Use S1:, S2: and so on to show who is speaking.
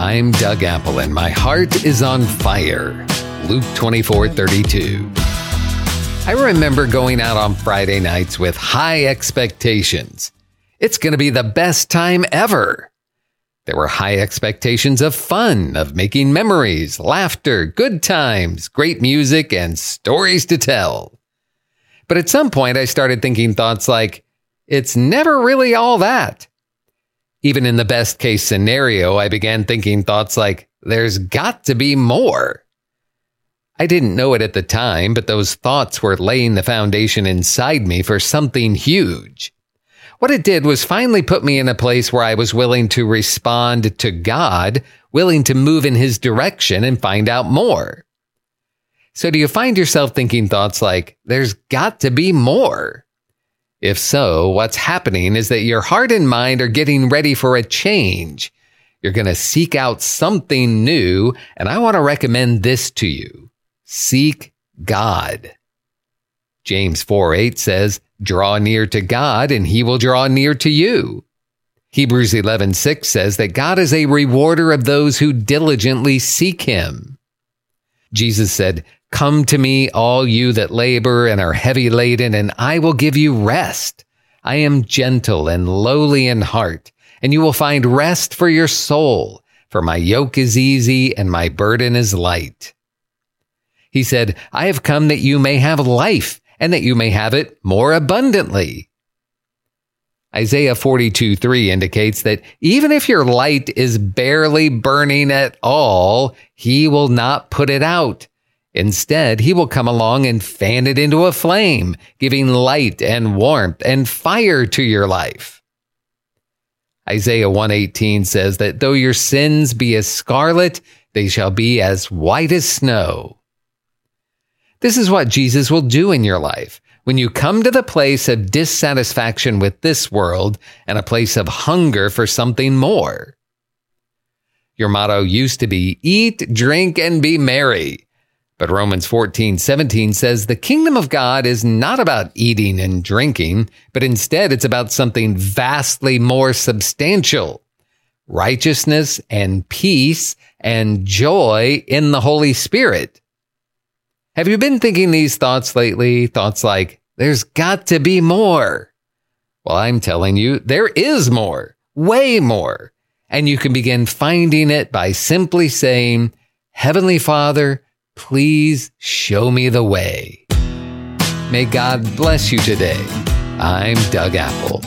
S1: I'm Doug Apple and my heart is on fire. Luke 24 32. I remember going out on Friday nights with high expectations. It's going to be the best time ever. There were high expectations of fun, of making memories, laughter, good times, great music, and stories to tell. But at some point, I started thinking thoughts like, it's never really all that. Even in the best case scenario, I began thinking thoughts like, there's got to be more. I didn't know it at the time, but those thoughts were laying the foundation inside me for something huge. What it did was finally put me in a place where I was willing to respond to God, willing to move in his direction and find out more. So do you find yourself thinking thoughts like, there's got to be more? If so, what's happening is that your heart and mind are getting ready for a change. You're going to seek out something new, and I want to recommend this to you. Seek God. James 4 8 says, Draw near to God, and he will draw near to you. Hebrews 11 6 says that God is a rewarder of those who diligently seek him. Jesus said, Come to me, all you that labor and are heavy laden, and I will give you rest. I am gentle and lowly in heart, and you will find rest for your soul, for my yoke is easy and my burden is light. He said, I have come that you may have life and that you may have it more abundantly. Isaiah 42 3 indicates that even if your light is barely burning at all, he will not put it out. Instead, he will come along and fan it into a flame, giving light and warmth and fire to your life. Isaiah 118 says that though your sins be as scarlet, they shall be as white as snow. This is what Jesus will do in your life. When you come to the place of dissatisfaction with this world and a place of hunger for something more. Your motto used to be eat, drink, and be merry. But Romans 14, 17 says the kingdom of God is not about eating and drinking, but instead it's about something vastly more substantial. Righteousness and peace and joy in the Holy Spirit. Have you been thinking these thoughts lately? Thoughts like, there's got to be more. Well, I'm telling you, there is more, way more. And you can begin finding it by simply saying, Heavenly Father, Please show me the way. May God bless you today. I'm Doug Apple.